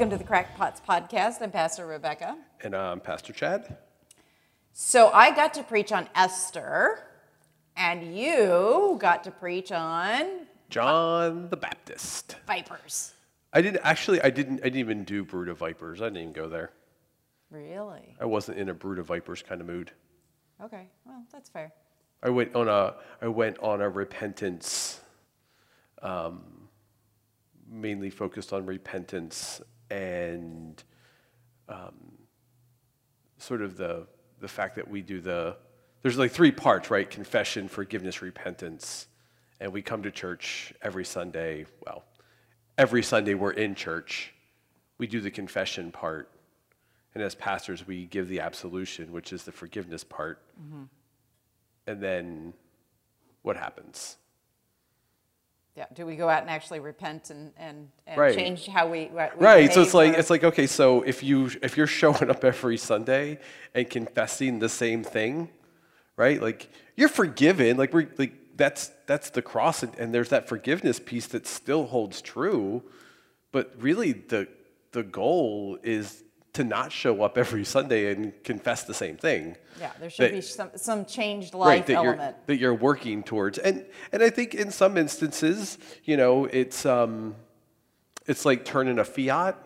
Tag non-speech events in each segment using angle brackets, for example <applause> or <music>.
Welcome to the Crackpots podcast. I'm Pastor Rebecca. And I'm Pastor Chad. So I got to preach on Esther, and you got to preach on John the Baptist. vipers. I didn't actually. I didn't. I didn't even do brood of vipers. I didn't even go there. Really? I wasn't in a brood of vipers kind of mood. Okay. Well, that's fair. I went on a. I went on a repentance. Um, mainly focused on repentance and um, sort of the the fact that we do the. There's like three parts, right? Confession, forgiveness, repentance, and we come to church every Sunday. Well, every Sunday we're in church. We do the confession part, and as pastors, we give the absolution, which is the forgiveness part. And then what happens? Yeah. Do we go out and actually repent and, and, and Right. change how we, we Right. So it's like it's like okay, so if you if you're showing up every Sunday and confessing the same thing, right? Like you're forgiven. Like we're like that's that's the cross and, and there's that forgiveness piece that still holds true. But really the the goal is to not show up every Sunday and confess the same thing. yeah, there should that- be some, some changed life right that element. you're that you're working towards. And and i think in some instances you know it's um it's like turning a fiat.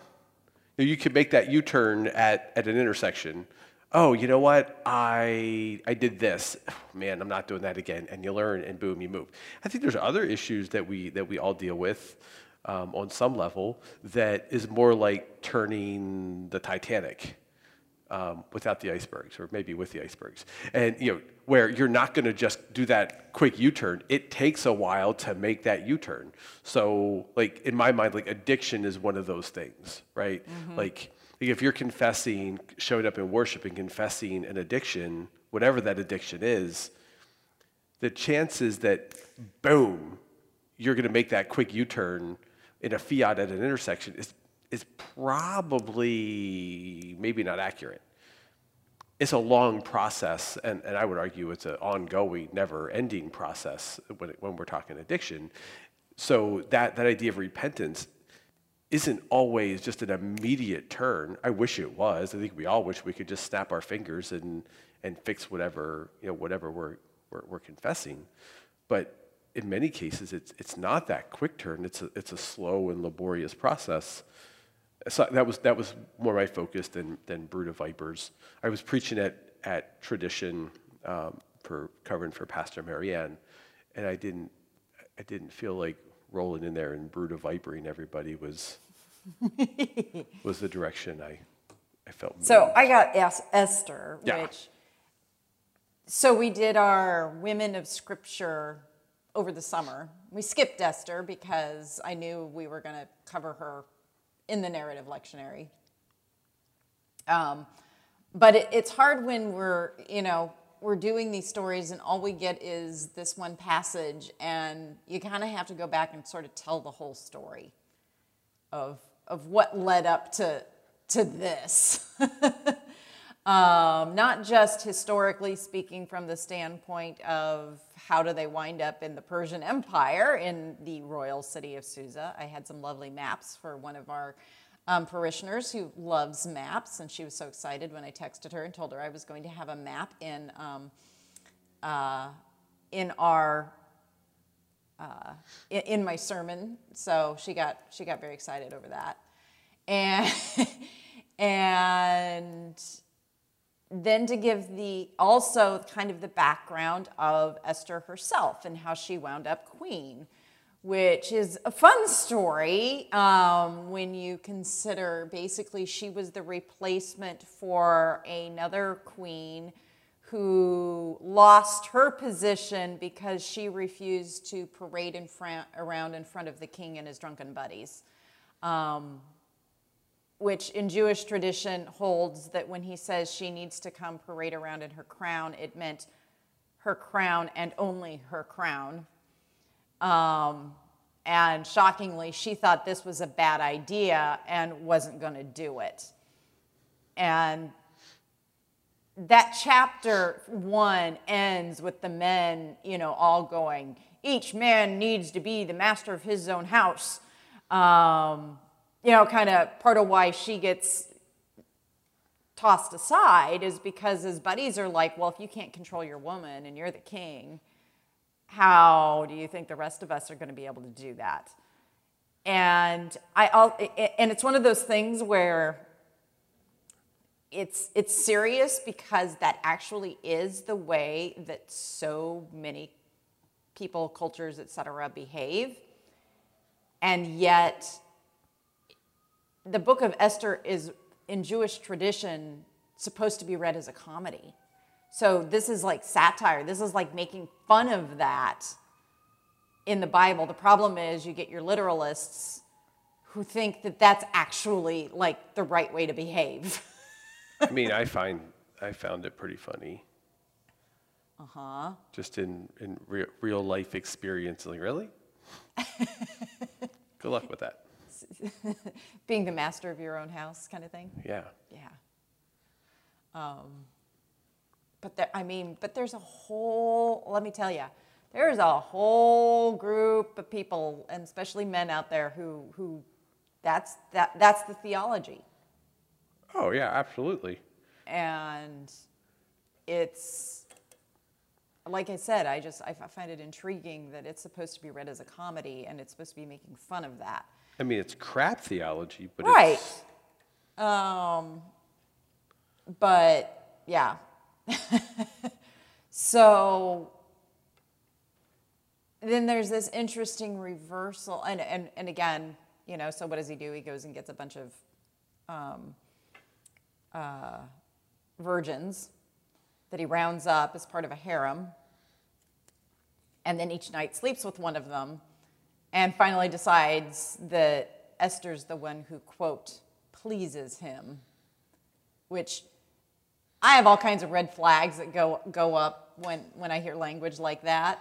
You, know, you could make that u-turn at at an intersection. Oh you know what? I i did this. <sighs> Man i'm not doing that again. And you learn and boom you move. I think there's other issues that we that we all deal with um, on some level that is more like turning the titanic um, without the icebergs, or maybe with the icebergs. And you know, where you're not going to just do that quick U-turn. It takes a while to make that U-turn. So, like in my mind, like addiction is one of those things, right? Like, like if you're confessing, showing up in worship and confessing an addiction, whatever that addiction is, the chances that boom, you're going to make that quick U-turn in a fiat at an intersection is is probably maybe not accurate. It's a long process, and, and I would argue it's an ongoing, never-ending process when, it, when we're talking addiction. So that, that idea of repentance isn't always just an immediate turn. I wish it was. I think we all wish we could just snap our fingers and, and fix whatever, you know, whatever we're, we're, we're confessing. But in many cases, it's, it's not that quick turn. It's a, it's a slow and laborious process. So that was, that was more my focus than, than Brood of Vipers. I was preaching at, at Tradition um, for covering for Pastor Marianne, and I didn't, I didn't feel like rolling in there and Brood of Vipering everybody was, <laughs> was the direction I, I felt. So I got Es- Esther, Yeah. which. So we did our Women of Scripture over the summer. We skipped Esther because I knew we were going to cover her in the narrative lectionary. Um, but it, it's hard when we're, you know, we're doing these stories and all we get is this one passage, and you kind of have to go back and sort of tell the whole story of of what led up to to this. <laughs> um, not just historically speaking from the standpoint of how do they wind up in the Persian Empire in the royal city of Susa. I had some lovely maps for one of our um, parishioners who loves maps, and she was so excited when I texted her and told her I was going to have a map in um, uh, in our uh, in, in my sermon. So she got she got very excited over that, and <laughs> and then to give the also kind of the background of Esther herself and how she wound up queen, which is a fun story um, when you consider basically she was the replacement for another queen who lost her position because she refused to parade in front, around in front of the king and his drunken buddies. Um, which in Jewish tradition holds that when he says she needs to come parade around in her crown, it meant her crown and only her crown. Um, and shockingly, she thought this was a bad idea and wasn't going to do it. And that chapter one ends with the men, you know, all going, each man needs to be the master of his own house. Um, you know, kind of part of why she gets tossed aside is because his buddies are like, well, if you can't control your woman and you're the king, how do you think the rest of us are going to be able to do that? And I, and it's one of those things where it's it's serious because that actually is the way that so many people, cultures, etc., behave, and yet the book of Esther is in Jewish tradition supposed to be read as a comedy. So this is like satire. This is like making fun of that in the Bible. The problem is you get your literalists who think that that's actually like the right way to behave. <laughs> I mean, I find I found it pretty funny. Uh huh. Just in in re- real life experience, like really. <laughs> Good luck with that. <laughs> Being the master of your own house, kind of thing. Yeah. Yeah. Um, but there, I mean, but there's a whole. Let me tell you, there's a whole group of people, and especially men out there, who who that's that that's the theology. Oh yeah, absolutely. And it's like I said, I just I find it intriguing that it's supposed to be read as a comedy, and it's supposed to be making fun of that. I mean, it's crap theology, but right. Um, but yeah. <laughs> so then there's this interesting reversal, and, and and again, you know, so what does he do? He goes and gets a bunch of um, uh, virgins that he rounds up as part of a harem, and then each night sleeps with one of them, and finally decides that Esther's the one who quote pleases him, which I have all kinds of red flags that go go up when when I hear language like that.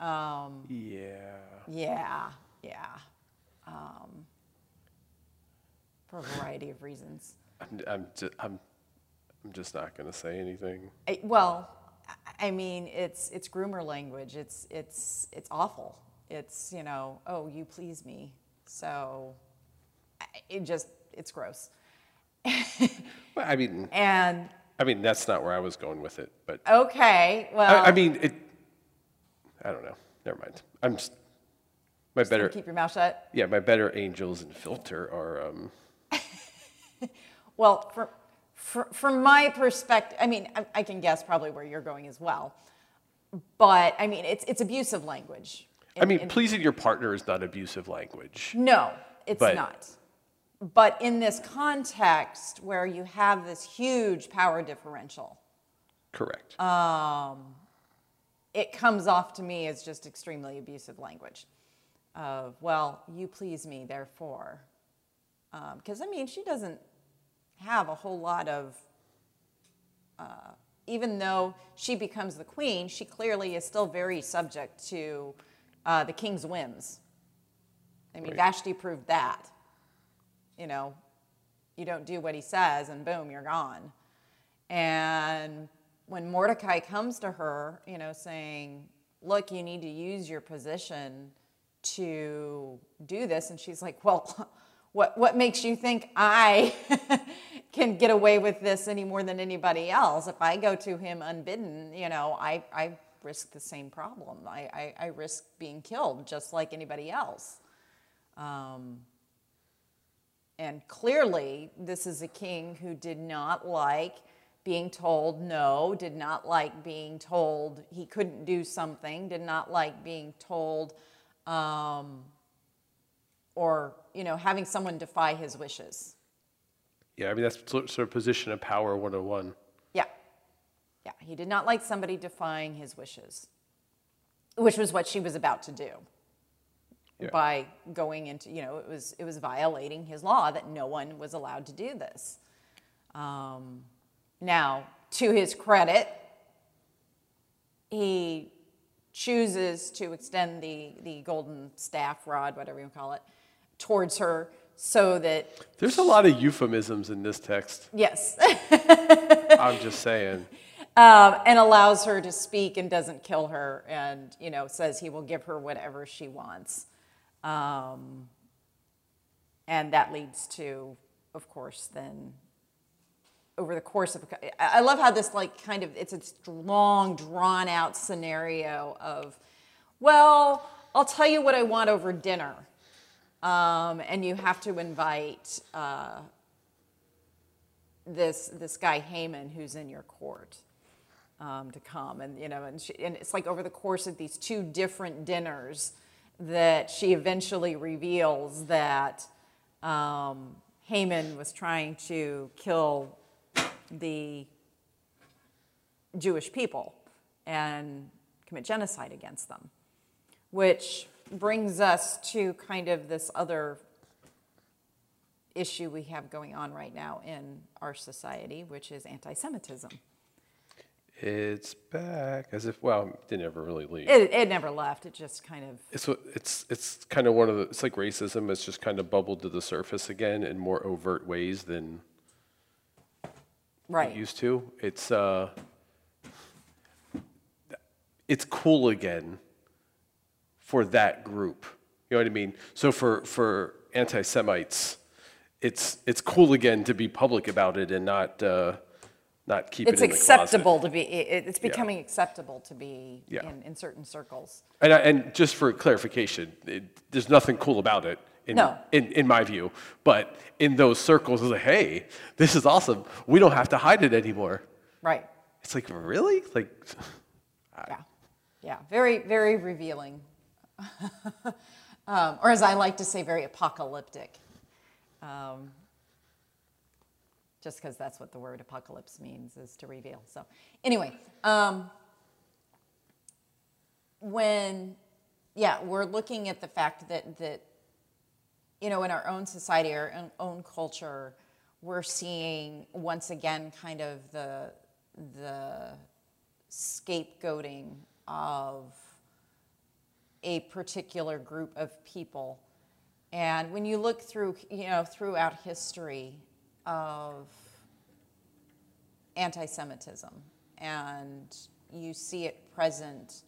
Um, yeah. yeah, yeah, um, for a variety of reasons. I'm I'm just, I'm, I'm just not going to say anything. I, well, I I mean, it's it's groomer language. It's it's it's awful. It's you know, oh, you please me. So it just it's gross. <laughs> Well, I mean, And I mean that's not where I was going with it, but okay, well, I, I mean it. I don't know. Never mind. I'm just my better. keep your mouth shut. Yeah, my better angels and filter are. Um, <laughs> Well, for, for, from my perspective, I mean, I, I can guess probably where you're going as well. But I mean, it's, it's abusive language. I mean, in- pleasing your partner is not abusive language. No, it's But- not. But in this context where you have this huge power differential, Correct. it comes off to me as just extremely abusive language of, well, you please me, therefore. Because, I mean, she doesn't have a whole lot of, uh, even though she becomes the queen, she clearly is still very subject to uh, the king's whims. I mean, Right. Vashti proved that. You know, you don't do what he says, and boom, you're gone. And when Mordecai comes to her, you know, saying, Look, you need to use your position to do this. And she's like, Well, <laughs> what, what makes you think I <laughs> can get away with this any more than anybody else? If I go to him unbidden, you know, I, I risk the same problem. I, I, I risk being killed just like anybody else. Um, and clearly, this is a king who did not like being told no, did not like being told he couldn't do something, did not like being told, um, or you know, having someone defy his wishes. yeah, I mean that's sort sort of position of power 101. He did not like somebody defying his wishes, which was what she was about to do. Yeah. by going into you know it was it was violating his law that no one was allowed to do this um, now to his credit he chooses to extend the the golden staff rod whatever you call it towards her so that There's a lot of euphemisms in this text. yes I'm just saying. <laughs> um, and allows her to speak and doesn't kill her and you know says he will give her whatever she wants. Um, and that leads to, of course, then over the course of I love how this like kind of it's a long drawn out scenario of well I'll tell you what I want over dinner. Um, and you have to invite uh, this this guy Haman who's in your court um, to come and you know and, she, and it's like over the course of these two different dinners that she eventually reveals that um, Haman was trying to kill the Jewish people and commit genocide against them, which brings us to kind of this other issue we have going on right now in our society, which is anti Semitism. It's back as if well, it didn't ever really leave. It, it never left. It just kind of It's it's it's kind of one of the it's like racism. It's just kind of bubbled to the surface again in more overt ways than it right. used to. It's uh, it's cool again for that group. You know what I mean? So for for anti-Semites, it's it's cool again to be public about it and not uh, not keep It's it in the closet. acceptable to be. It's becoming acceptable to be Yeah. in, in certain circles. And, I, and just for clarification, it, there's nothing cool about it. In, No. in, in my view, but in those circles, it's like, hey, this is awesome. We don't have to hide it anymore. Right. It's like, really? Like, <laughs> Yeah. Yeah. Very, very revealing. <laughs> um, or as I like to say, very apocalyptic. Um, just because that's what the word apocalypse means is to reveal. So, anyway, um, when, yeah, we're looking at the fact that, that, you know, in our own society, our own, own culture, we're seeing once again kind of the, the scapegoating of a particular group of people. And when you look through, you know, throughout history of anti Semitism, and you see it present,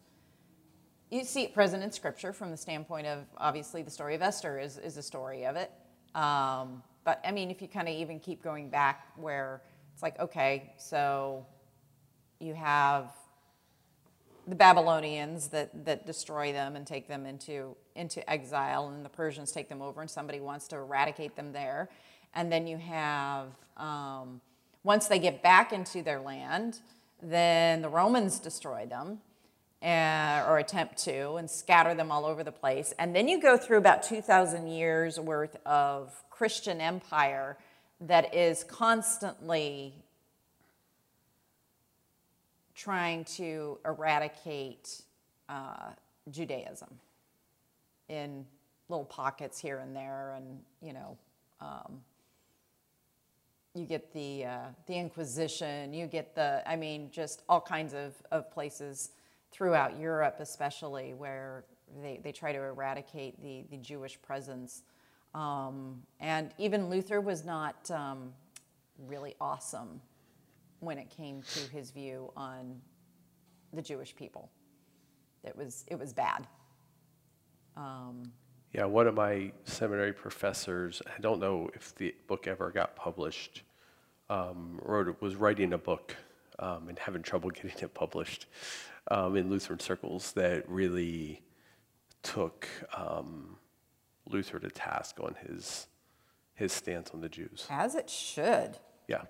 you see it present in Scripture from the standpoint of obviously the story of Esther is, is a story of it. Um, but I mean, if you kind of even keep going back where it's like, okay, so you have the Babylonians that, that destroy them and take them into, into exile, and the Persians take them over, and somebody wants to eradicate them there. And then you have, um, once they get back into their land, then the Romans destroy them uh, or attempt to and scatter them all over the place. And then you go through about 2,000 years worth of Christian empire that is constantly trying to eradicate uh, Judaism in little pockets here and there, and you know, um, you get the uh, the Inquisition, you get the, I mean, just all kinds of, of places throughout Europe, especially where they, they try to eradicate the, the Jewish presence. Um, and even Luther was not um, really awesome when it came to his view on the Jewish people. It was, it was bad. Um, yeah, one of my seminary professors, I don't know if the book ever got published, um, wrote, was writing a book um, and having trouble <laughs> getting it published um, in Lutheran circles that really took um, Luther to task on his, his stance on the Jews. as it should. Yeah.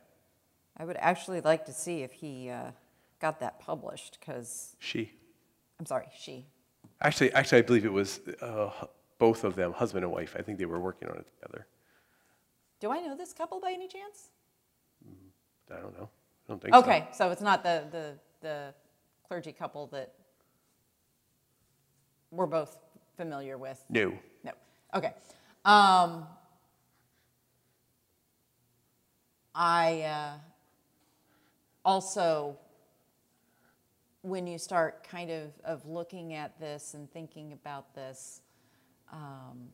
I would actually like to see if he uh, got that published because, She. I'm sorry, she. Actually, actually, I believe it was uh, both of them, husband and wife. I think they were working on it together. Do I know this couple by any chance? I don't know. I don't think so. Okay, so it's not the, the, the clergy couple that we're both familiar with. No. No. Okay. Um, I uh, also, when you start kind of, of looking at this and thinking about this, um,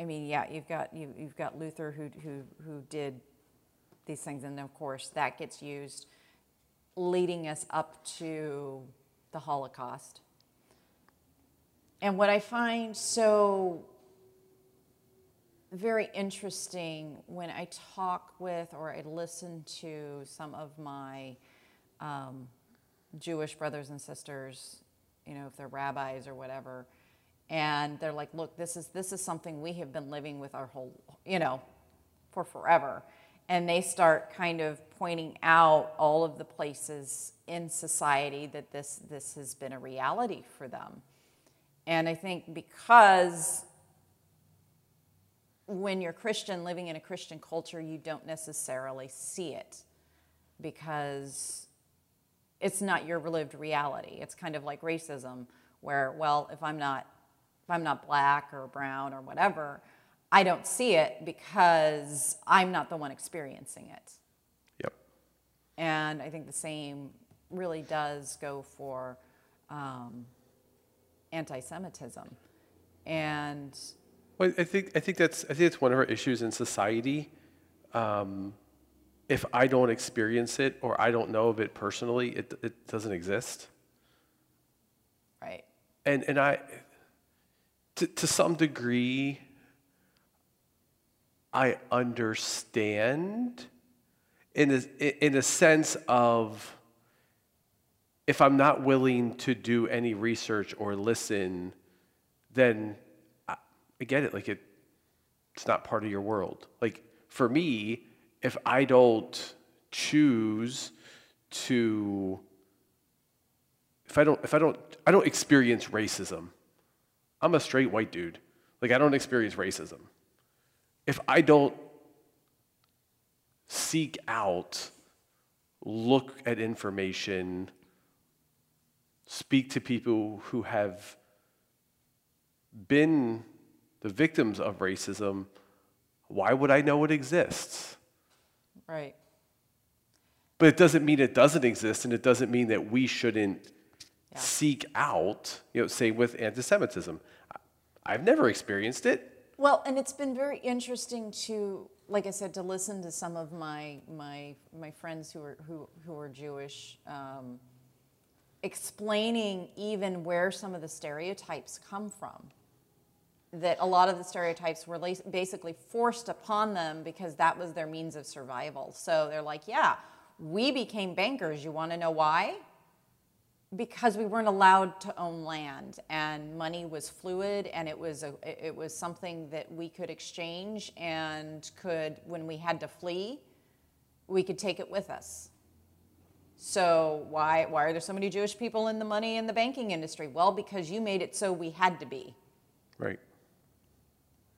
I mean, yeah, you've got you, you've got Luther who who who did these things, and of course that gets used, leading us up to the Holocaust. And what I find so very interesting when I talk with or I listen to some of my um, Jewish brothers and sisters, you know, if they're rabbis or whatever, and they're like, "Look, this is this is something we have been living with our whole, you know, for forever." And they start kind of pointing out all of the places in society that this this has been a reality for them. And I think because when you're Christian, living in a Christian culture, you don't necessarily see it because it's not your lived reality. It's kind of like racism, where, well, if I'm not if I'm not black or brown or whatever, I don't see it because I'm not the one experiencing it. Yep. And I think the same really does go for um, anti-Semitism. And Well, I think I think that's I think it's one of our issues in society. Um, if I don't experience it or I don't know of it personally, it it doesn't exist. right, And and I, to to some degree, I understand, in a in a sense of. If I'm not willing to do any research or listen, then I, I get it. Like it, it's not part of your world. Like for me, if I don't choose to, if I don't, if I don't, I don't experience racism. I'm a straight white dude. Like I don't experience racism. If I don't seek out, look at information, speak to people who have been the victims of racism, why would I know it exists? right, But it doesn't mean it doesn't exist, and it doesn't mean that we shouldn't Yeah. seek out, you know, say with anti Semitism. I've never experienced it. Well, and it's been very interesting to, like I said, to listen to some of my my my friends who are who who are Jewish, um, explaining even where some of the stereotypes come from. That a lot of the stereotypes were basically forced upon them because that was their means of survival. So they're like, yeah, we became bankers. You want to know why? Because we weren't allowed to own land and money was fluid and it was a, it was something that we could exchange and could when we had to flee we could take it with us. So why why are there so many jewish people in the money and the banking industry? Well because you made it so we had to be. Right.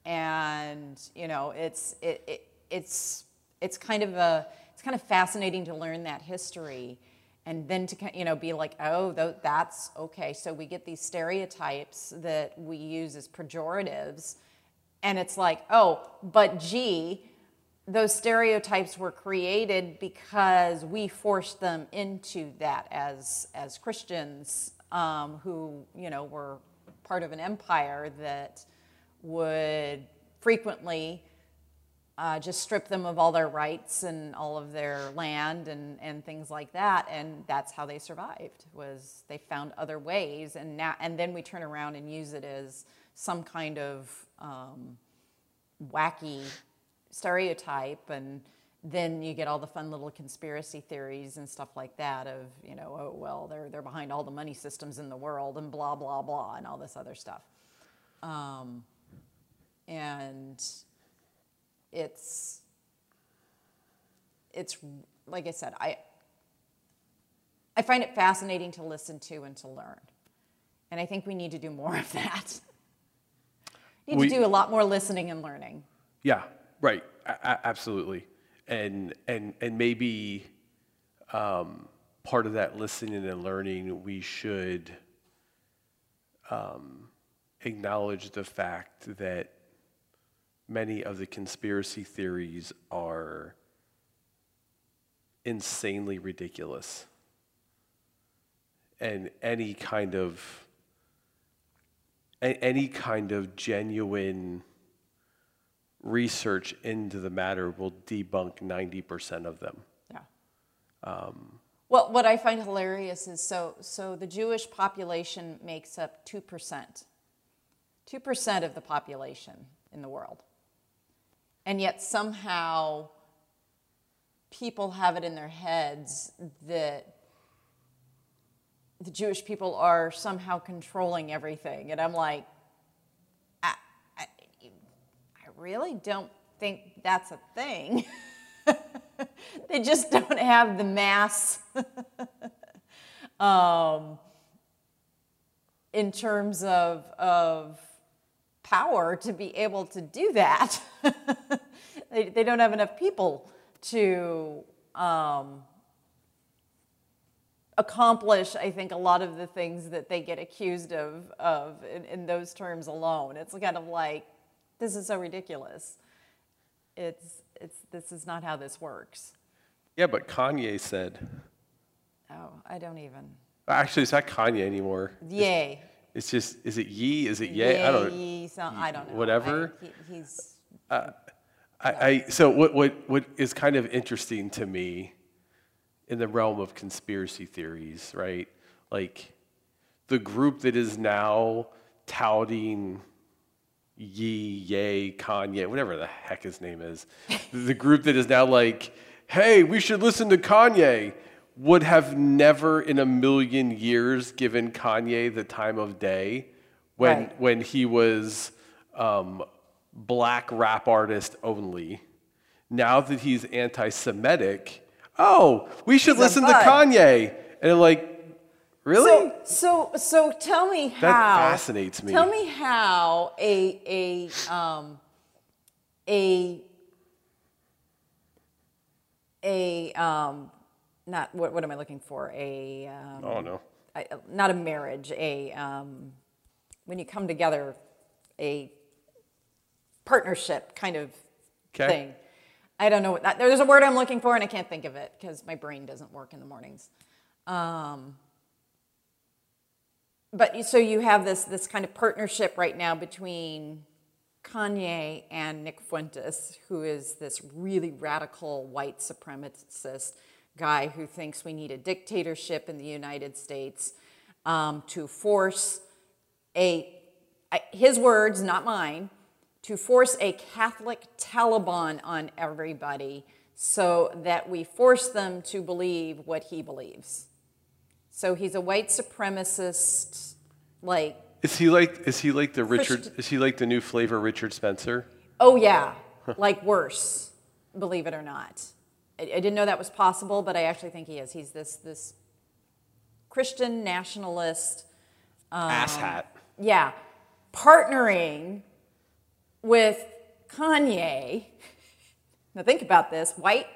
and you know it's it, it, it's it's kind of a it's kind of fascinating to learn that history and then to you know be like oh that's okay. So we get these stereotypes that we use as pejoratives and it's like oh but gee those stereotypes were created because we forced them into that as as Christians um, who you know were part of an empire that would frequently uh, just strip them of all their rights and all of their land and, and things like that and that's how they survived was they found other ways. And now and then we turn around and use it as some kind of um, wacky stereotype and then you get all the fun little conspiracy theories and stuff like that of you know oh well they're they're behind all the money systems in the world and blah blah blah and all this other stuff. Um, and it's it's like I said I I find it fascinating to listen to and to learn and I think we need to do more of that <laughs> need We- to do a lot more listening and learning Yeah, right. A- absolutely. And and and maybe um, part of that listening and learning, we should um, acknowledge the fact that many of the conspiracy theories are insanely ridiculous. And any kind of any kind of genuine research into the matter will debunk 90% of them. Yeah. Um, well, what I find hilarious is so so the Jewish population makes up two percent 2% of the population in the world. And yet somehow people have it in their heads that the Jewish people are somehow controlling everything. And I'm like, I, I, I really don't think that's a thing. <laughs> they just don't have the mass <laughs> um, in terms of, of power to be able to do that. <laughs> they, they don't have enough people to um, accomplish, I think, a lot of the things that they get accused of, of in, in those terms alone. It's kind of like, this is so ridiculous. It's, it's, this is not how this works. Yeah, but Kanye said. Oh, I don't even. Actually, it's not Kanye anymore. Yay. It's, it's just, is it Yee? Is it Yay? I don't Yay, so, I don't know. whatever. I, he, he's, uh, I, I, so what, what, what is kind of interesting to me in the realm of conspiracy theories, right? Like the group that is now touting Yee, Yay, Kanye, whatever the heck his name is, <laughs> the group that is now like, hey, we should listen to Kanye, would have never in a million years given Kanye the time of day when, Right. when he was um, black rap artist only. Now that he's anti Semitic, oh, we should He's listen to. Kanye. And like, really? So, so, so tell me how. That fascinates me. Tell me how a a um, a a um, not what what am I looking for? A um, oh, no. I, not a marriage. A um, when you come together, a partnership kind of 'Kay. thing. I don't know what that. There's a word I'm looking for, and I can't think of it because my brain doesn't work in the mornings. Um, but so you have this this kind of partnership right now between Kanye and Nick Fuentes, who is this really radical white supremacist guy who thinks we need a dictatorship in the United States um, to force a, his words, not mine, to force a Catholic Taliban on everybody so that we force them to believe what he believes. So he's a white supremacist, like, Is he like is he like the Richard Christ- is he like the new flavor Richard Spencer? oh yeah, like worse, believe it or not. I, I didn't know that was possible, but I actually think he is. He's this this Christian nationalist um, Asshat. yeah, partnering with Kanye. <laughs> Now think about this white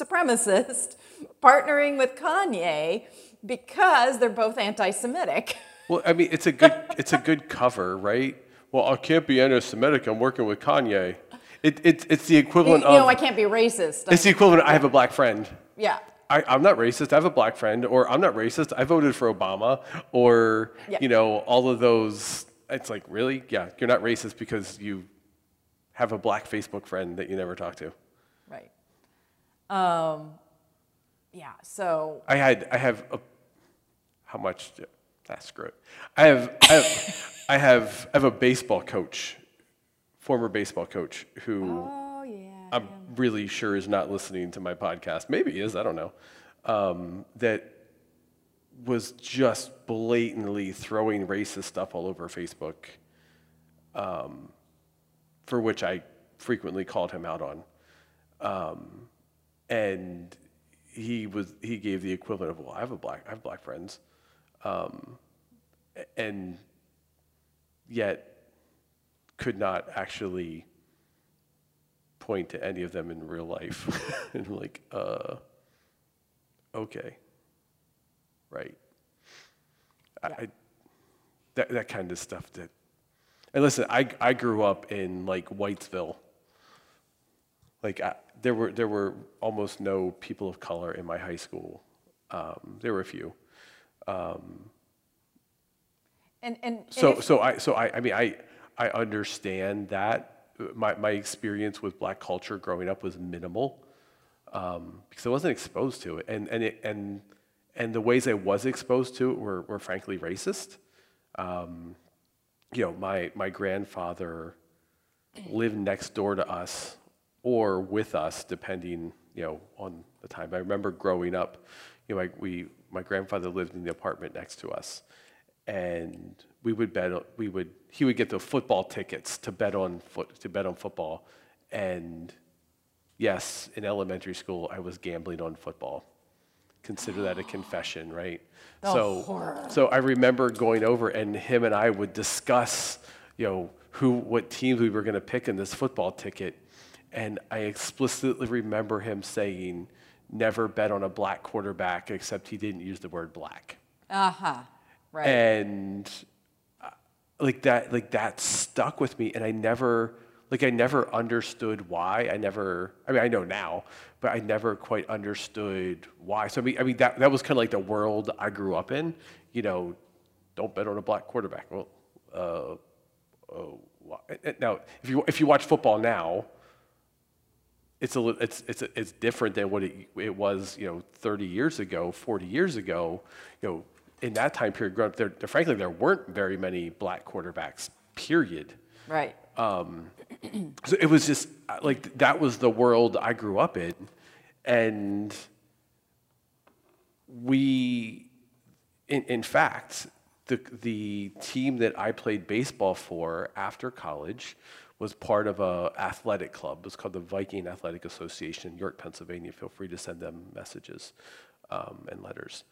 supremacist <laughs> partnering with Kanye because they're both anti Semitic. <laughs> Well, I mean, it's a good it's a good cover, right? Well, I can't be anti-Semitic. I'm working with Kanye. It, it, it's the equivalent of You know, I can't be racist. it's the equivalent. Of, I have a black friend. yeah. I, I'm not racist. I have a black friend, or I'm not racist. I voted for Obama, or Yeah. you know, all of those. It's like really, yeah, you're not racist because you have a black Facebook friend that you never talk to. Right. Um, yeah, so I had I have a how much that's screw it. I have I have <laughs> I have I have a baseball coach, former baseball coach who Oh yeah. I'm really sure is not listening to my podcast. Maybe he is, I don't know. Um, that was just blatantly throwing racist stuff all over Facebook, um, for which I frequently called him out on. Um, and he was he gave the equivalent of well, I have a black I have black friends, um, and yet could not actually point to any of them in real life. <laughs> and I'm like, uh, okay, right. I, I, that, that kind of stuff that, and listen, I, I grew up in like Whitesville. Like I, there were, there were almost no people of color in my high school. Um, there were a few. and and, and So, if- so I, so I, I mean, I, I understand that. My, my experience with black culture growing up was minimal um, because I wasn't exposed to it, and and it, and and the ways I was exposed to it were, were frankly racist. Um, you know, my, my grandfather lived next door to us or with us, depending, you know, on the time. I remember growing up, you know, like we, my grandfather lived in the apartment next to us, and we would bet, on- we would, he would get the football tickets to bet on foot, to bet on football, and yes, in elementary school, I was gambling on football. Consider that a confession, right? so, so I remember going over, and him and I would discuss, you know, who, what teams we were going to pick in this football ticket, and I explicitly remember him saying, "Never bet on a black quarterback," except he didn't use the word black Uh huh. Right. and like that like that stuck with me and i never like i never understood why. I never i mean i know now but i never quite understood why. So i mean i mean that, that was kind of like the world i grew up in you know don't bet on a black quarterback. Well uh, oh, now if you if you watch football now it's a it's it's it's different than what it, it was you know 30 years ago 40 years ago you know in that time period growing up there, there frankly there weren't very many black quarterbacks period right. <clears throat> so it was just uh, like that was the world I grew up in, and we, in, in fact, the the team that I played baseball for after college was part of a athletic club. It was called the Viking Athletic Association in York, Pennsylvania. Feel free to send them messages um, and letters.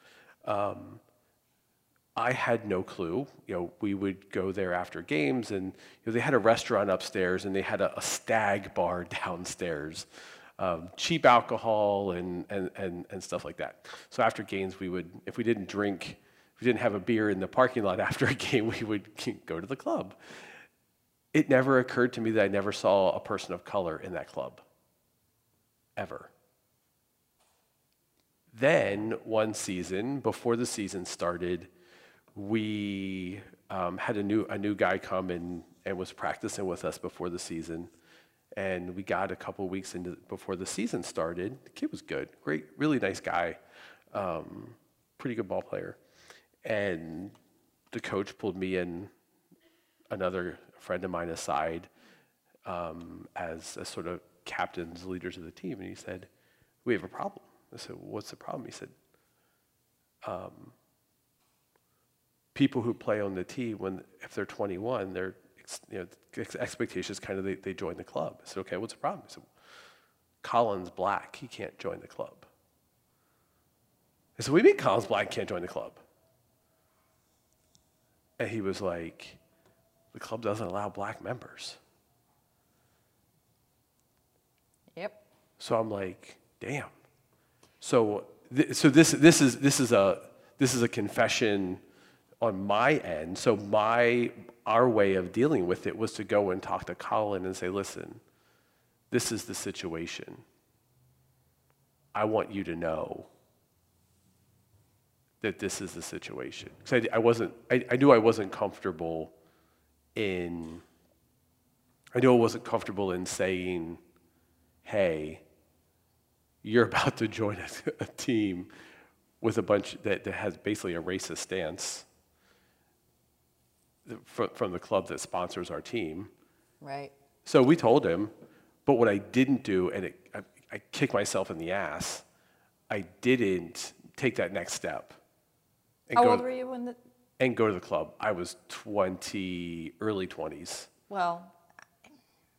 I had no clue. You know, we would go there after games, and you know, they had a restaurant upstairs, and they had a, a stag bar <laughs> downstairs, um, cheap alcohol and, and, and, and stuff like that. So after games, we would, if we didn't drink, if we didn't have a beer in the parking lot <laughs> after a game, we would <laughs> go to the club. It never occurred to me that I never saw a person of color in that club, ever. Then one season, before the season started, we um, had a new a new guy come and, and was practicing with us before the season, and we got a couple weeks into before the season started. The kid was good, great, really nice guy, um, pretty good ball player, and the coach pulled me and another friend of mine aside um, as, as sort of captains, leaders of the team, and he said, "We have a problem." I said, "What's the problem?" He said, people who play on the team when if they're 21 they're ex- you know ex- expectations kind of they, they join the club. I said okay what's the problem? He said colin's black. He can't join the club. I said what do you mean colin's black can't join the club? And he was like the club doesn't allow black members. Yep. So I'm like, damn. So, th- so this, this, is, this, is a, this is a confession on my end. So my, our way of dealing with it was to go and talk to Colin and say, listen, this is the situation. I want you to know that this is the situation. Because I, I wasn't, I, I knew I wasn't comfortable in, I knew I wasn't comfortable in saying, hey, you're <laughs> about to join a, a team with a bunch that, that has basically a racist stance from, from the club that sponsors our team. Right. So we told him, but what I didn't do, and it, I, I kicked myself in the ass, I didn't take that next step. And How go old were you when the? And go to the club. I was 20, early 20s. Well,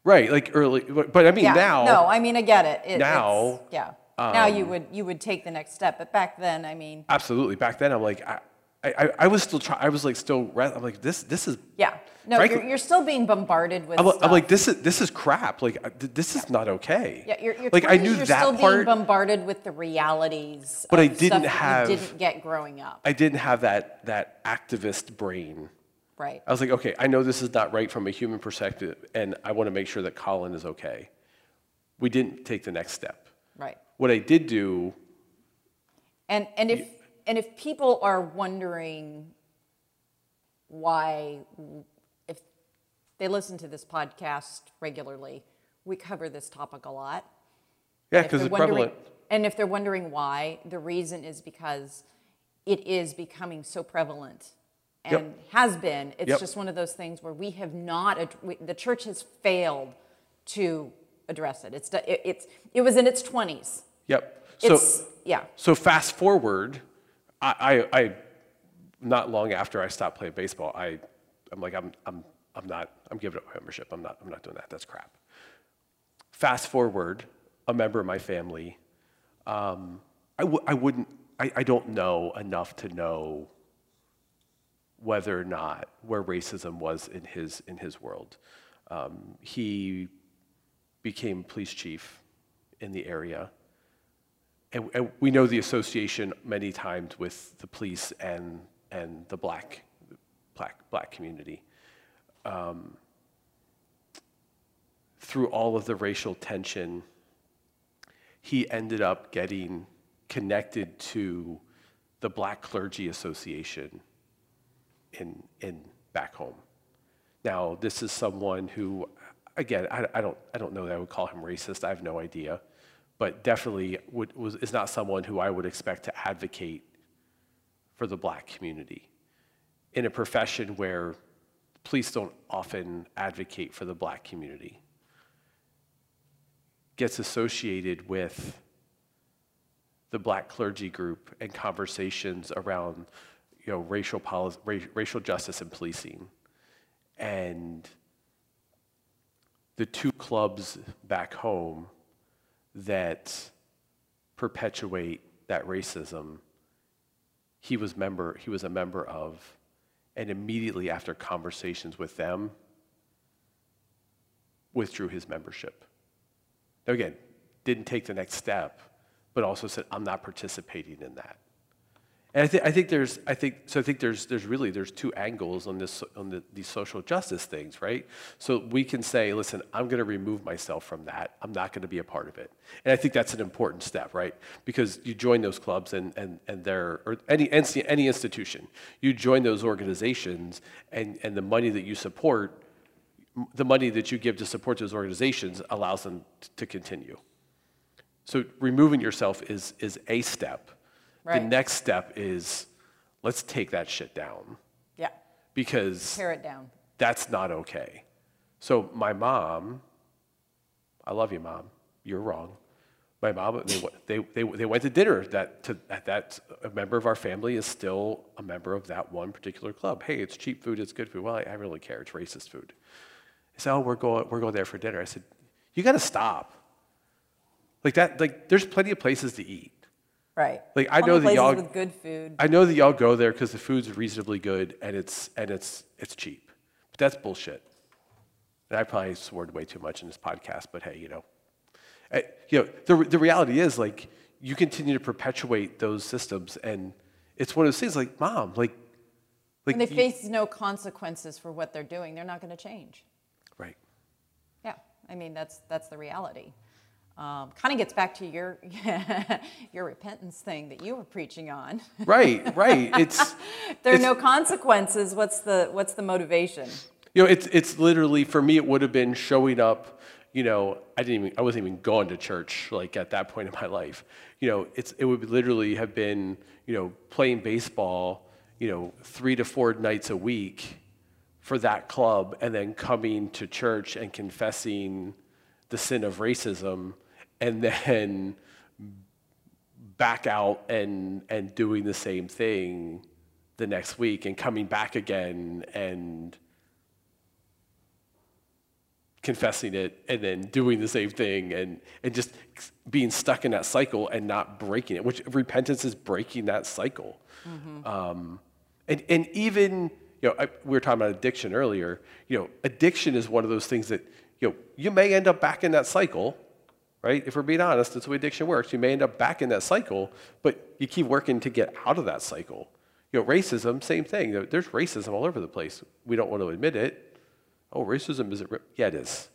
Right, like early, but, I mean yeah. now. No, I mean I get it. it Now, yeah. now um, you would you would take the next step, but back then, I mean, Absolutely. Back then, I'm like, I, I, I was still trying. I was like, still. I'm like, this, this is. yeah. No, Frankly- you're, you're still being bombarded with I'm. I'm like, this is, this is crap. Like, this is not okay. Yeah, you're, you're like, I 20s, knew you're that still part. being bombarded with the realities. But I didn't have- You didn't get growing up, I didn't have that, that activist brain. right? I was like, okay, I know this is not right from a human perspective, and I want to make sure that Colin is okay. We didn't take the next step. Right. What I did do, And and if and if people are wondering why, if they listen to this podcast regularly, we cover this topic a lot. yeah, because it's prevalent. And if they're wondering why, the reason is because it is becoming so prevalent and Yep. has been. It's Yep. just one of those things where we have not, ad- we, the church has failed to address it. It's, it, it's, it was in its 20s. Yep. So, It's, yeah, so fast forward, I, I, I, not long after I stopped playing baseball, I, I'm like, I'm, I'm, I'm not, I'm giving up membership. I'm not, I'm not doing that. That's crap. Fast forward, a member of my family, um, I, w- I wouldn't, I, I don't know enough to know whether or not where racism was in his in his world. Um, he became police chief in the area, and, and we know the association many times with the police and and the black black black community. Um, through all of the racial tension, he ended up getting connected to the Black Clergy Association in, in back home. Now, this is someone who, again, I, I, don't, I don't know that I would call him racist. I have no idea. But definitely would, was, is not someone who I would expect to advocate for the black community in a profession where police don't often advocate for the black community. Gets associated with the black clergy group and conversations around you know, racial, policy, ra- racial justice and policing. And the two clubs back home that perpetuate that racism, he was, member, he was a member of. And immediately after conversations with them, withdrew his membership. Now, again, didn't take the next step, but also said, I'm not participating in that. And I, th- I think there's, I think, so I think there's, there's really, there's two angles on this, on the, these social justice things, right? So we can say, listen, I'm going to remove myself from that. I'm not going to be a part of it. And I think that's an important step, right? Because you join those clubs and, and, and they're, or any, any institution, you join those organizations and, and the money that you support, the money that you give to support those organizations allows them t- to continue. So removing yourself is, is a step. The next step is let's take that shit down yeah, because tear it down. that's not okay. So my mom, I love you, mom. You're wrong. My mom, they, went- they, they, they went to dinner. That, to, that, that a member of our family is still a member of that one particular club. Hey, it's cheap food, it's good food. Well, I, I really care. It's racist food. He said, oh, we're going, we're going there for dinner. I said, you got to stop. Like that, like there's plenty of places to eat. Right. Like, I know that y'all- with good food. I know that y'all go there because the food's reasonably good and it's and it's it's cheap. But that's bullshit. And I probably swore way too much in this podcast, but hey, you know, I- you know, the the reality is like you continue to perpetuate those systems, and it's one of those things. Like, mom, like, like when they you- face no consequences for what they're doing, they're not going to change. right, Yeah, I mean that's that's the reality. Um, kind of gets back to your <laughs> your repentance thing that you were preaching on. right, right. <laughs> It's there are It's- no consequences. What's the what's the motivation? You know, it's it's literally for me. It would have been showing up. You know, I didn't even I wasn't even going to church like at that point in my life. You know, it's it would literally have been you know playing baseball. You know, three to four nights a week for that club, and then coming to church and confessing the sin of racism, and then back out and and doing the same thing the next week, and coming back again and confessing it and then doing the same thing and, and just being stuck in that cycle and not breaking it, which repentance is breaking that cycle. Um, and, and even, you know, I, we were talking about addiction earlier, you know, addiction is one of those things that, you know, you may end up back in that cycle, right? If we're being honest, that's the way addiction works. You may end up back in that cycle, but you keep working to get out of that cycle. You know, racism, same thing. There's racism all over the place. We don't want to admit it. Oh, racism isn't. Yeah, it is.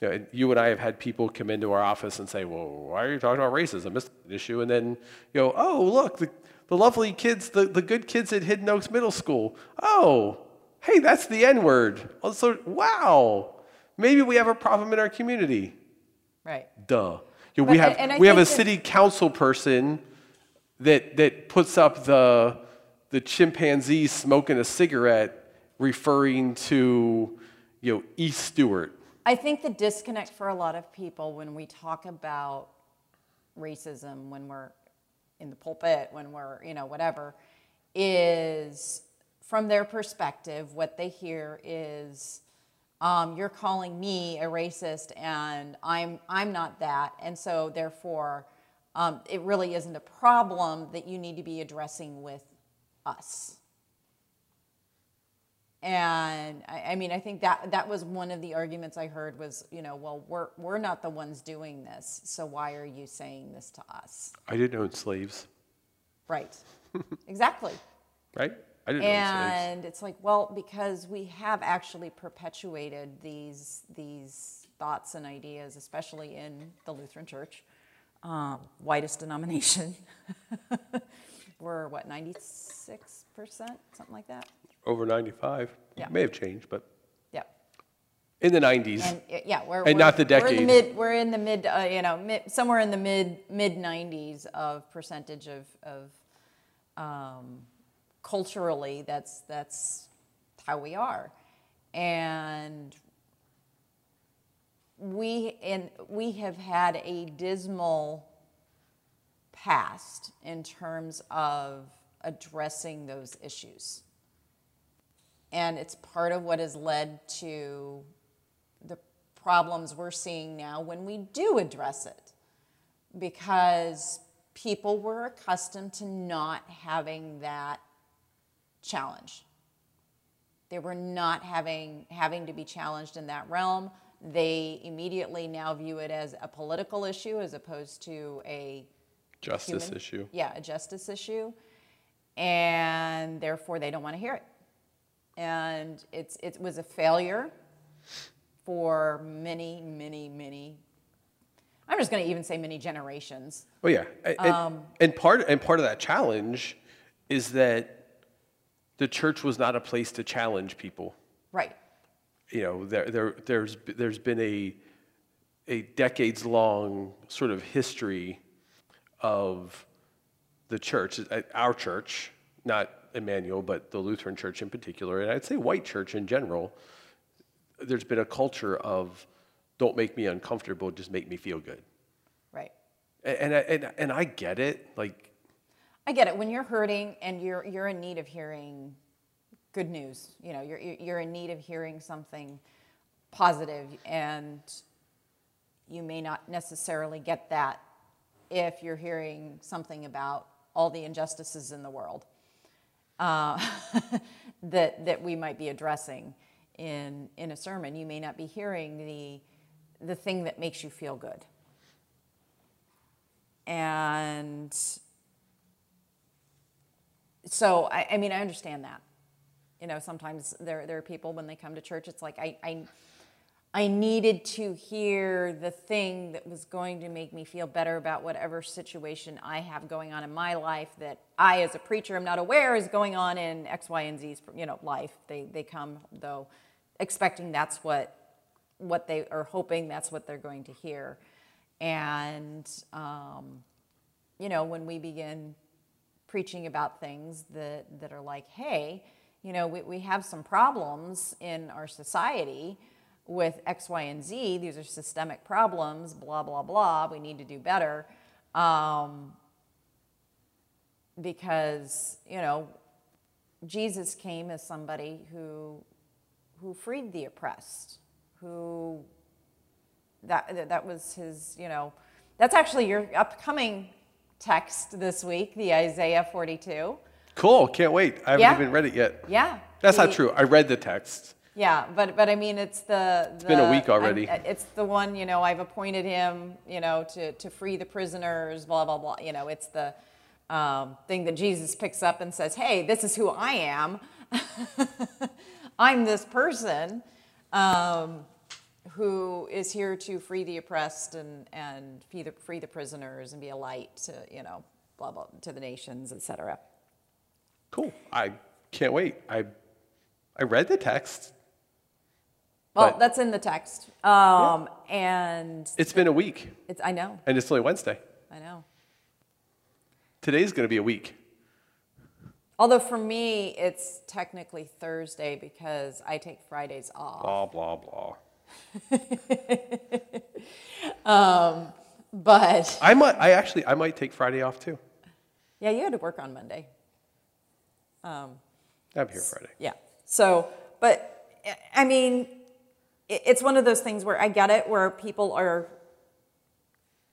You, know, and you and I have had people come into our office and say, "Well, why are you talking about racism? It's an issue." And then you go, "Oh, look, the, the lovely kids, the, the good kids at Hidden Oaks Middle School. Oh, hey, that's the N word. So, wow, maybe we have a problem in our community. Right. Duh. You know, we have and I we have a city council person that that puts up the the chimpanzee smoking a cigarette referring to, you know, East Stuart. I think the disconnect for a lot of people when we talk about racism, when we're in the pulpit, when we're, you know, whatever, is from their perspective, what they hear is, um, you're calling me a racist and I'm, I'm not that. And so therefore, um, it really isn't a problem that you need to be addressing with us. And I, I, mean, I think that that was one of the arguments I heard was, you know, well, we're, we're not the ones doing this, so why are you saying this to us? I didn't own slaves. Right. <laughs> exactly. Right? I didn't and it's like, well, because we have actually perpetuated these these thoughts and ideas, especially in the Lutheran Church, um, whitest denomination. <laughs> We're what, 96%, something like that? Over 95. Yeah. It may have changed, but Yeah. in the 90s. And yeah, we're, And we're- not the decade. We're in the mid, we're in the mid, uh, you know, mid, somewhere in the mid mid 90s of percentage of of um, culturally. That's that's how we are, and we and we have had a dismal past in terms of addressing those issues. And it's part of what has led to the problems we're seeing now when we do address it. Because people were accustomed to not having that challenge. They were not having, having to be challenged in that realm. They immediately now view it as a political issue as opposed to a Justice human- issue. Yeah, a justice issue, and therefore they don't want to hear it. And it's it was a failure for many, many, many. I'm just going to even say many generations. Oh yeah, and, Um, and part and part of that challenge is that the church was not a place to challenge people. Right. You know, there, there there's there's been a a decades long sort of history of the church, uh, our church, not Emmanuel, but the Lutheran Church in particular, and I'd say white church in general. There's been a culture of don't make me uncomfortable, just make me feel good. Right. And, and, I, and, and I get it. Like, I get it. When you're hurting and you're you're in need of hearing good news, you know, you're you're in need of hearing something positive, and you may not necessarily get that if you're hearing something about all the injustices in the world uh, <laughs> that that we might be addressing in in a sermon. You may not be hearing the the thing that makes you feel good. And so I, I mean I understand that. You know, sometimes there there are people when they come to church, it's like I, I I needed to hear the thing that was going to make me feel better about whatever situation I have going on in my life that I, as a preacher, am not aware is going on in X, Y, and Z's, you know, life. They, they come, though, expecting that's what, what they are hoping that's what they're going to hear. And, um, you know, when we begin preaching about things that, that are like, hey, you know, we, we have some problems in our society with X, Y, and Z. These are systemic problems, blah, blah, blah. We need to do better. Um, because, you know, Jesus came as somebody who, who freed the oppressed, who, that, that was his, you know, that's actually your upcoming text this week, the Isaiah 42. cool, can't wait. I haven't Yeah. even read it yet. Yeah. That's not true. I read the text. Yeah, but but I mean, it's the. It's been a week already. it's the one you know. I've appointed him, you know, to to free the prisoners. Blah blah blah. You know, it's the um, thing that Jesus picks up and says, "Hey, this is who I am. <laughs> I'm this person um, who is here to free the oppressed and and free the free the prisoners and be a light to you know, blah blah to the nations, etc." Cool. I can't wait. I I read the text. Well, But- that's in the text, um, and It's been a week, it's. I know. and it's only Wednesday. I know. Today's going to be a week. Although for me, it's technically Thursday because I take Fridays off. Blah blah blah. <laughs> Um, but I might. I actually. I might take Friday off too. yeah, you had to work on Monday. Um, I'm here Friday. Yeah. So, but I mean, it's one of those things where I get it, where people are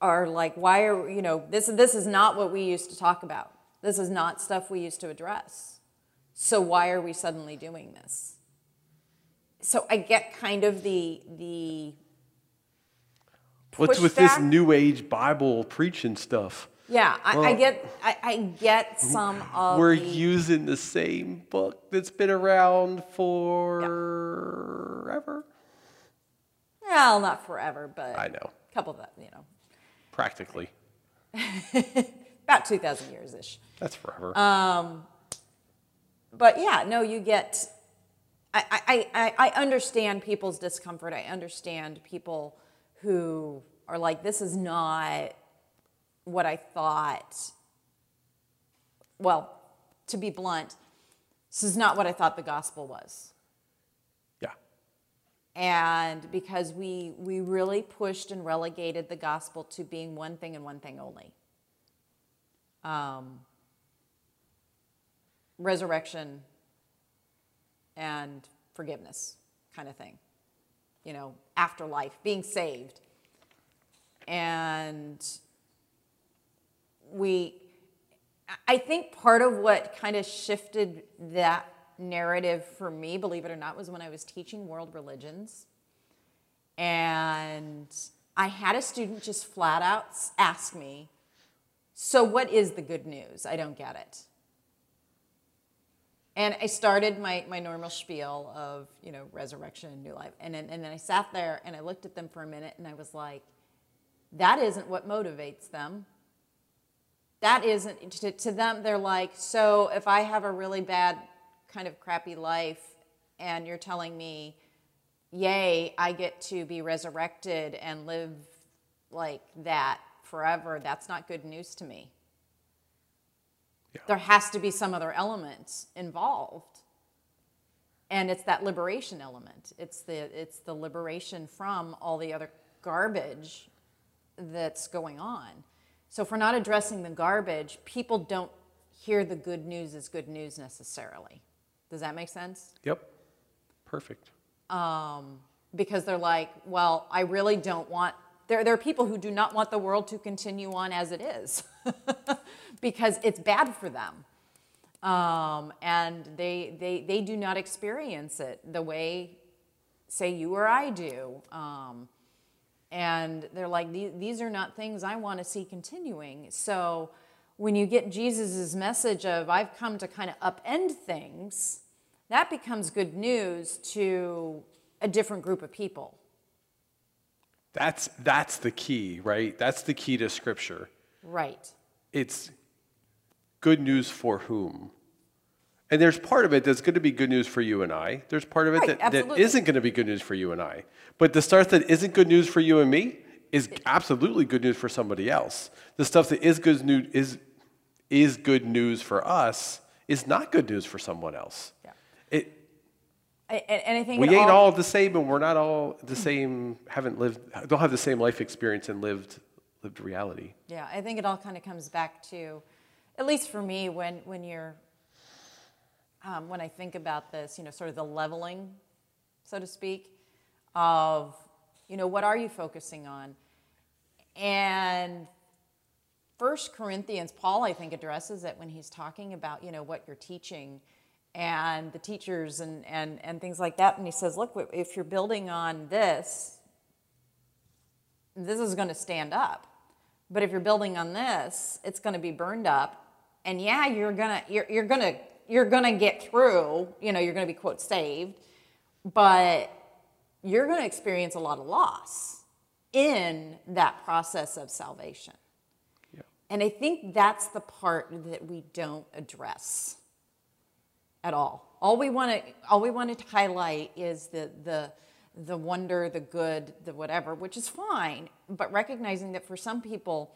are like, why are you know this? This is not what we used to talk about. This is not stuff we used to address. So why are we suddenly doing this? So I get kind of the the What's with this new age Bible preaching stuff? yeah. I, I get I, I get some of We're the, using the same book that's been around forever. well not forever, but I know, a couple of that you know practically. <laughs> about two thousand years ish. That's forever. Um, but yeah, no, you get. I, I, I, understand people's discomfort. I understand people who are like, this is not what I thought. Well, to be blunt, this is not what I thought the gospel was. yeah. And because we, we really pushed and relegated the gospel to being one thing and one thing only um, resurrection and forgiveness, kind of thing. You know, afterlife, being saved. And we, I think part of what kind of shifted that narrative for me, believe it or not, was when I was teaching world religions. And I had a student just flat out ask me, So, what is the good news? I don't get it. And I started my, my normal spiel of, you know, resurrection and new life. And then, and then I sat there and I looked at them for a minute and I was like, that isn't what motivates them. That isn't, to, to them, they're like, so if I have a really bad, kind of crappy life and you're telling me, yay, I get to be resurrected and live like that forever, that's not good news to me. Yeah. There has to be some other element involved. And it's that liberation element. It's the, it's the liberation from all the other garbage that's going on. So if we're not addressing the garbage, people don't hear the good news as good news necessarily. Does that make sense? Yep. Perfect. Um, because they're like, well, I really don't want. There, there are people who do not want the world to continue on as it is <laughs> because it's bad for them. Um, and they, they, they do not experience it the way, say, you or I do. Um, and they're like, "The- these are not things I want to see continuing. So when you get Jesus' message of, I've come to kind of upend things, that becomes good news to a different group of people. That's that's the key, right? That's the key to scripture. Right. It's good news for whom? And there's part of it that's going to be good news for you and I. There's part of it Right, that, that isn't going to be good news for you and I. But the stuff that isn't good news for you and me is absolutely good news for somebody else. The stuff that is good news is is good news for us is not good news for someone else. Yeah. I- And, I think we ain't all the same, and we're not all the same. Haven't lived, don't have the same life experience and lived lived reality. Yeah, I think it all kind of comes back to, at least for me, when when you're, um, when I think about this, you know, sort of the leveling, so to speak, of, you know, what are you focusing on? And First Corinthians, Paul, I think, addresses it when he's talking about, you know, what you're teaching and the teachers and, and, and things like that. And he says, look, if you're building on this, this is going to stand up. But if you're building on this, it's going to be burned up. And yeah, you're gonna you're, you're gonna you're gonna get through. You know, you're gonna be quote saved, but you're going to experience a lot of loss in that process of salvation. Yeah. And I think that's the part that we don't address at all. All we want to all we want to highlight is the the the wonder, the good, the whatever, which is fine, but recognizing that for some people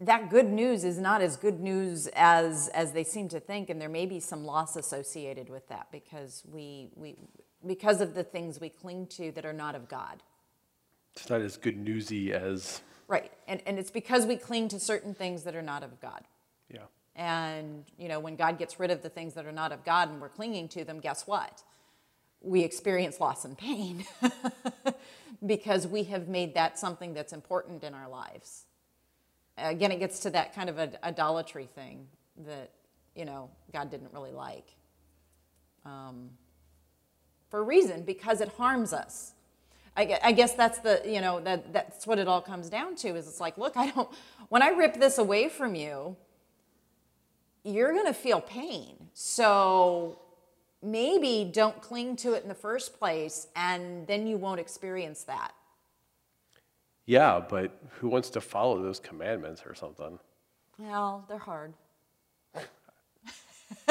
that good news is not as good news as as they seem to think and there may be some loss associated with that because we we because of the things we cling to that are not of god It's not as good newsy as, right and and it's because we cling to certain things that are not of god yeah. And you know when god gets rid of the things that are not of god and we're clinging to them guess what? We experience loss and pain <laughs> because we have made that something that's important in our lives. Again, it gets to that kind of idolatry thing that you know God didn't really like. Um, for a reason because it harms us. I guess that's the you know that that's what it all comes down to is it's like look I don't when I rip this away from you you're going to feel pain so maybe don't cling to it in the first place and then you won't experience that Yeah, but who wants to follow those commandments or something? well they're hard <laughs>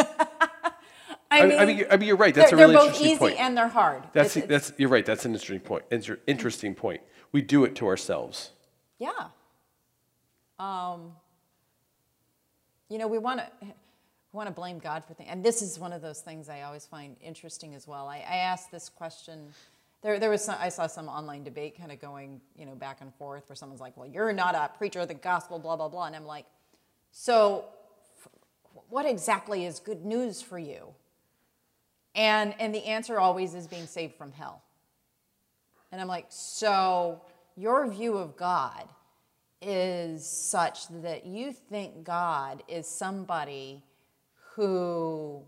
I, mean, I mean, I mean, you're right. That's a really they're both easy and they're hard. That's It's- that's you're right. That's an interesting point. Inter- Interesting point. We do it to ourselves. yeah. Um, you know, we want to want to blame God for things, and this is one of those things I always find interesting as well. I, I asked this question. There, there was some, I saw some online debate kind of going, you know, back and forth, where someone's like, "Well, you're not a preacher of the gospel," blah blah blah, and I'm like, "So, what exactly is good news for you?" And and the answer always is being saved from hell. And I'm like, so your view of God is such that you think God is somebody who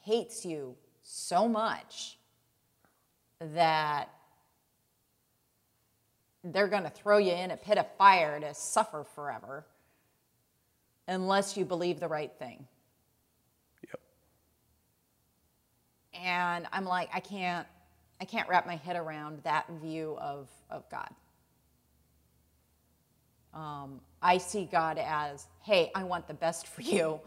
hates you so much that they're going to throw you in a pit of fire to suffer forever unless you believe the right thing. Yep. and i'm like i can't i can't wrap my head around that view of, of god um, i see god as hey i want the best for you.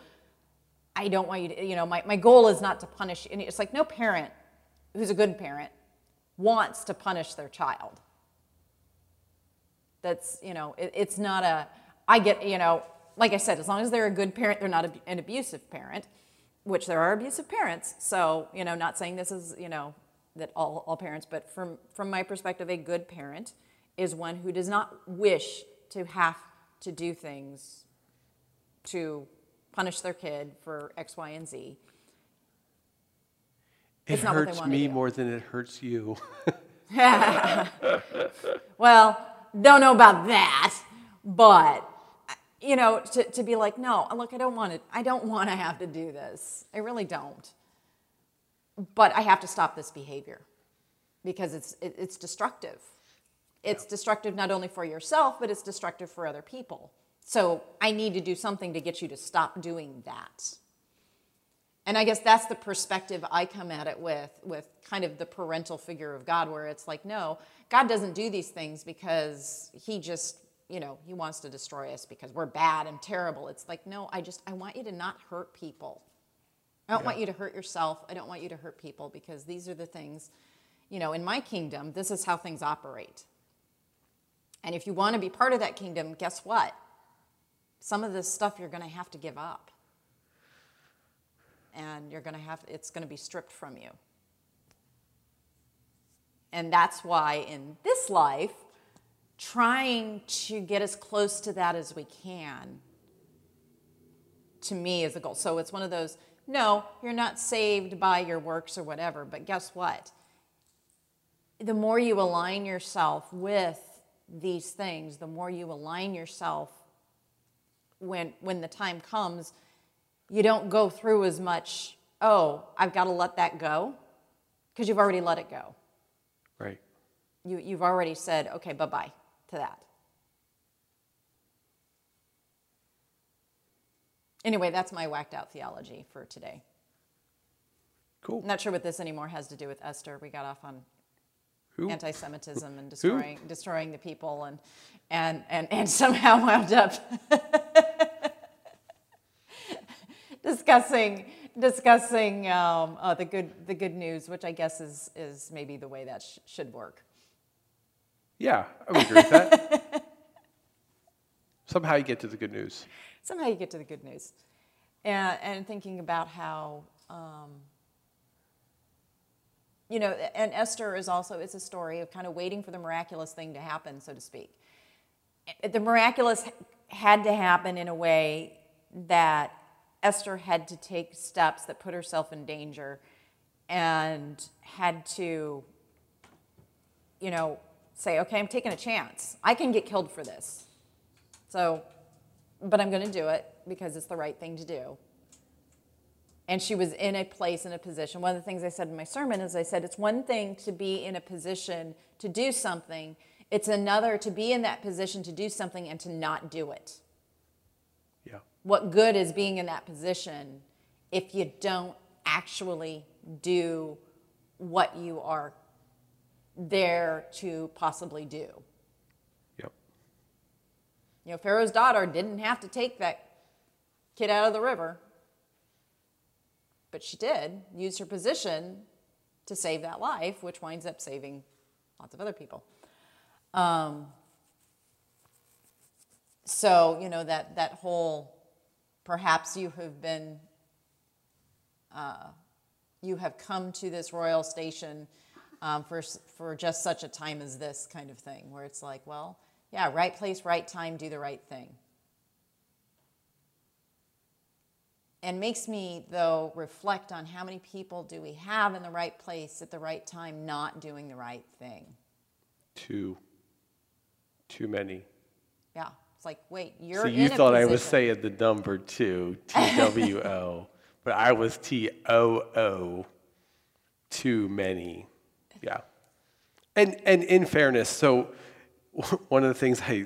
I don't want you to you know my, my goal is not to punish and it's like no parent who's a good parent wants to punish their child. That's you know it, it's not a i get you know like i said as long as they're a good parent they're not a, an abusive parent which there are abusive parents. So you know not saying this is you know that all, all parents but from from my perspective a good parent is one who does not wish to have to do things to punish their kid for x y and z It It's not what they hurts me more than it hurts you. <laughs> Well, don't know about that, but you know, to, to be like, no, look, I don't want to. I don't want to have to do this. I really don't. But I have to stop this behavior because it's it, it's destructive. It's destructive not only for yourself, but it's destructive for other people. So I need to do something to get you to stop doing that. And I guess that's the perspective I come at it with, with kind of the parental figure of God, where it's like, no, God doesn't do these things because he just, you know, he wants to destroy us because we're bad and terrible. It's like, no, I just, I want you to not hurt people. I don't want you to hurt yourself. I don't want you to hurt people because these are the things, you know, in my kingdom, this is how things operate. And if you want to be part of that kingdom, guess what? Some of this stuff you're going to have to give up. And you're going to have it's going to be stripped from you. And that's why in this life trying to get as close to that as we can to me is a goal. So it's one of those no you're not saved by your works or whatever but guess what? The more you align yourself with these things the more you align yourself when when the time comes you don't go through as much, oh, I've got to let that go, because you've already let it go. right. You, you've already said, okay, bye bye to that. Anyway, that's my whacked out theology for today. Cool. I'm not sure what this anymore has to do with Esther. We got off on? anti-Semitism and destroying destroying the people, and and and and <laughs> somehow wound up <laughs> discussing discussing um, uh, the good the good news, which I guess is is maybe the way that sh- should work. Yeah, I would agree with that. <laughs> Somehow you get to the good news. Somehow you get to the good news. And, and thinking about how, um, you know, and Esther is also, it's a story of kind of waiting for the miraculous thing to happen, so to speak. Eh, the miraculous had to happen in a way that Esther had to take steps that put herself in danger and had to, you know, say, okay, I'm taking a chance. I can get killed for this. So, but I'm going to do it because it's the right thing to do. And she was in a place, in a position. One of the things I said in my sermon is I said, it's one thing to be in a position to do something, it's another to be in that position to do something and to not do it. Yeah. What good is being in that position if you don't actually do what you are there to possibly do? Yep. You know, Pharaoh's daughter didn't have to take that kid out of the river, but she did use her position to save that life, which winds up saving lots of other people. Um, so, you know, that, that whole perhaps you have been, uh, you have come to this royal station um, for, for just such a time as this kind of thing, where it's like, well, yeah, right place, right time, do the right thing. And makes me, though, reflect on how many people do we have in the right place at the right time not doing the right thing. Too, too many. Yeah. It's like, wait, you're So you thought I was saying the number two, <laughs> T W O, but I was T O O, too many. Yeah. And and in fairness, so <laughs> one of the things I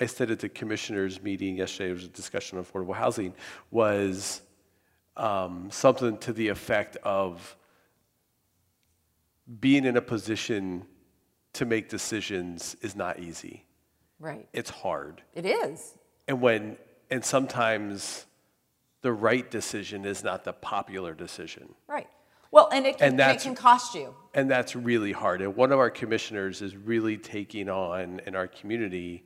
I said at the commissioners meeting yesterday, there was a discussion on affordable housing, was um, something to the effect of being in a position to make decisions is not easy. Right. It's hard. It is. And when and sometimes the right decision is not the popular decision. Right. Well, and it can, And and it can cost you. And that's really hard. And one of our commissioners is really taking on in our community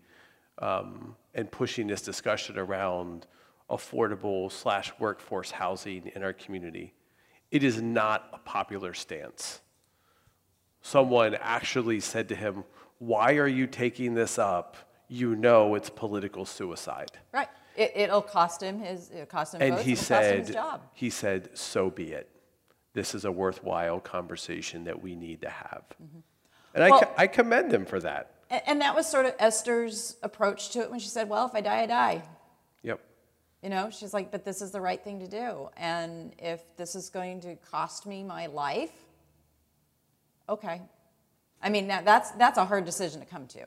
um, and pushing this discussion around affordable slash workforce housing in our community. It is not a popular stance. Someone actually said to him, Why are you taking this up? You know it's political suicide. Right. It, it'll cost him his. It'll cost him And votes. he it'll cost him his said, job. he said, so be it. This is a worthwhile conversation that we need to have. And I, Well- co- I commend him for that. And, and that was sort of Esther's approach to it when she said, "Well, if I die, I die." Yep. You know, she's like, "But this is the right thing to do, and if this is going to cost me my life, okay." I mean, that, that's that's a hard decision to come to.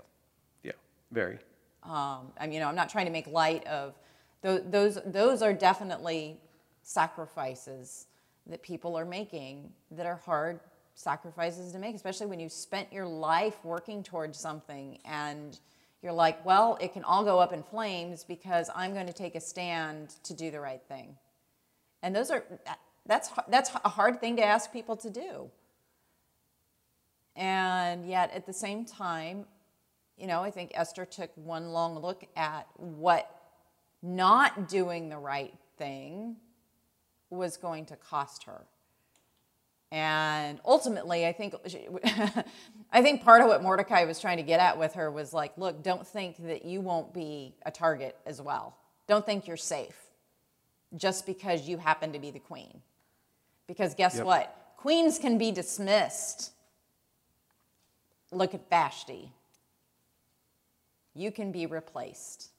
Yeah. Very. Um, I mean, you know, I'm not trying to make light of those. Those, those are definitely sacrifices that people are making that are hard sacrifices to make, especially when you spent your life working towards something and you're like, well, it can all go up in flames because I'm going to take a stand to do the right thing. And those are that's that's a hard thing to ask people to do. And yet at the same time, you know, I think Esther took one long look at what not doing the right thing was going to cost her. And ultimately, I think she, <laughs> I think part of what Mordecai was trying to get at with her was like, look, don't think that you won't be a target as well. Don't think you're safe just because you happen to be the queen. Because guess Yep. what? Queens can be dismissed. Look at Vashti. You can be replaced.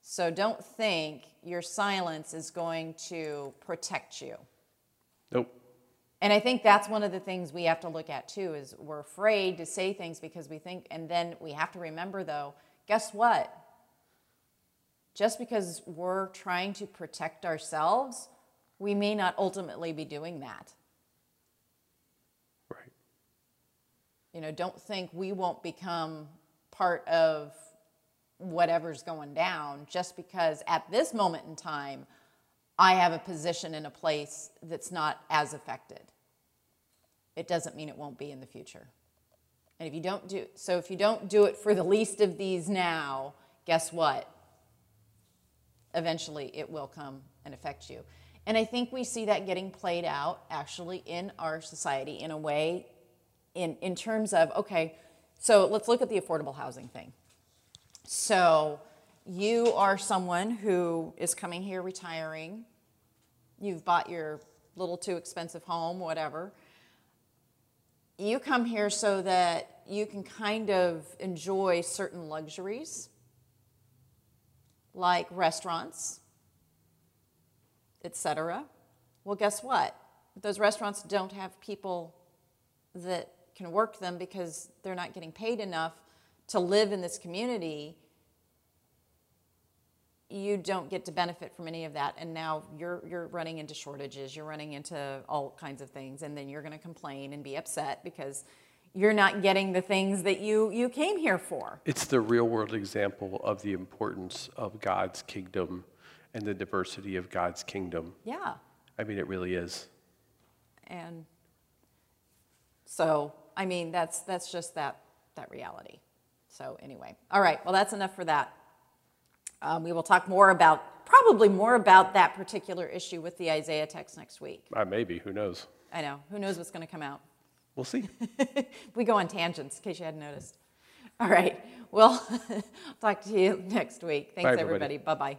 So don't think your silence is going to protect you. And I think that's one of the things we have to look at too is we're afraid to say things because we think and then we have to remember though, guess what? Just because we're trying to protect ourselves, we may not ultimately be doing that. Right. You know, don't think we won't become part of whatever's going down just because at this moment in time I have a position in a place that's not as affected. It doesn't mean it won't be in the future. And if you don't do so if you don't do it for the least of these now, guess what? Eventually, it will come and affect you. And I think we see that getting played out actually in our society in a way, in, in terms of, okay, so let's look at the affordable housing thing. So you are someone who is coming here retiring, you've bought your little too expensive home, whatever. You come here so that you can kind of enjoy certain luxuries like restaurants, etc. Well, guess what? Those restaurants don't have people that can work them because they're not getting paid enough to live in this community. You don't get to benefit from any of that, and now you're you're running into shortages. You're running into all kinds of things, and then you're going to complain and be upset because you're not getting the things that you, you came here for. It's the real world example of the importance of God's kingdom and the diversity of God's kingdom. Yeah. I mean, it really is. And so, I mean, that's, that's just that, that reality. So, anyway, all right, well, that's enough for that. Um, we will talk more about, probably more about that particular issue with the Isaiah text next week. Uh, maybe, who knows? I know, who knows what's going to come out. We'll see. <laughs> we go on tangents, in case you hadn't noticed. All right. Well, <laughs> talk to you next week. Thanks, Bye, everybody. everybody. Bye bye.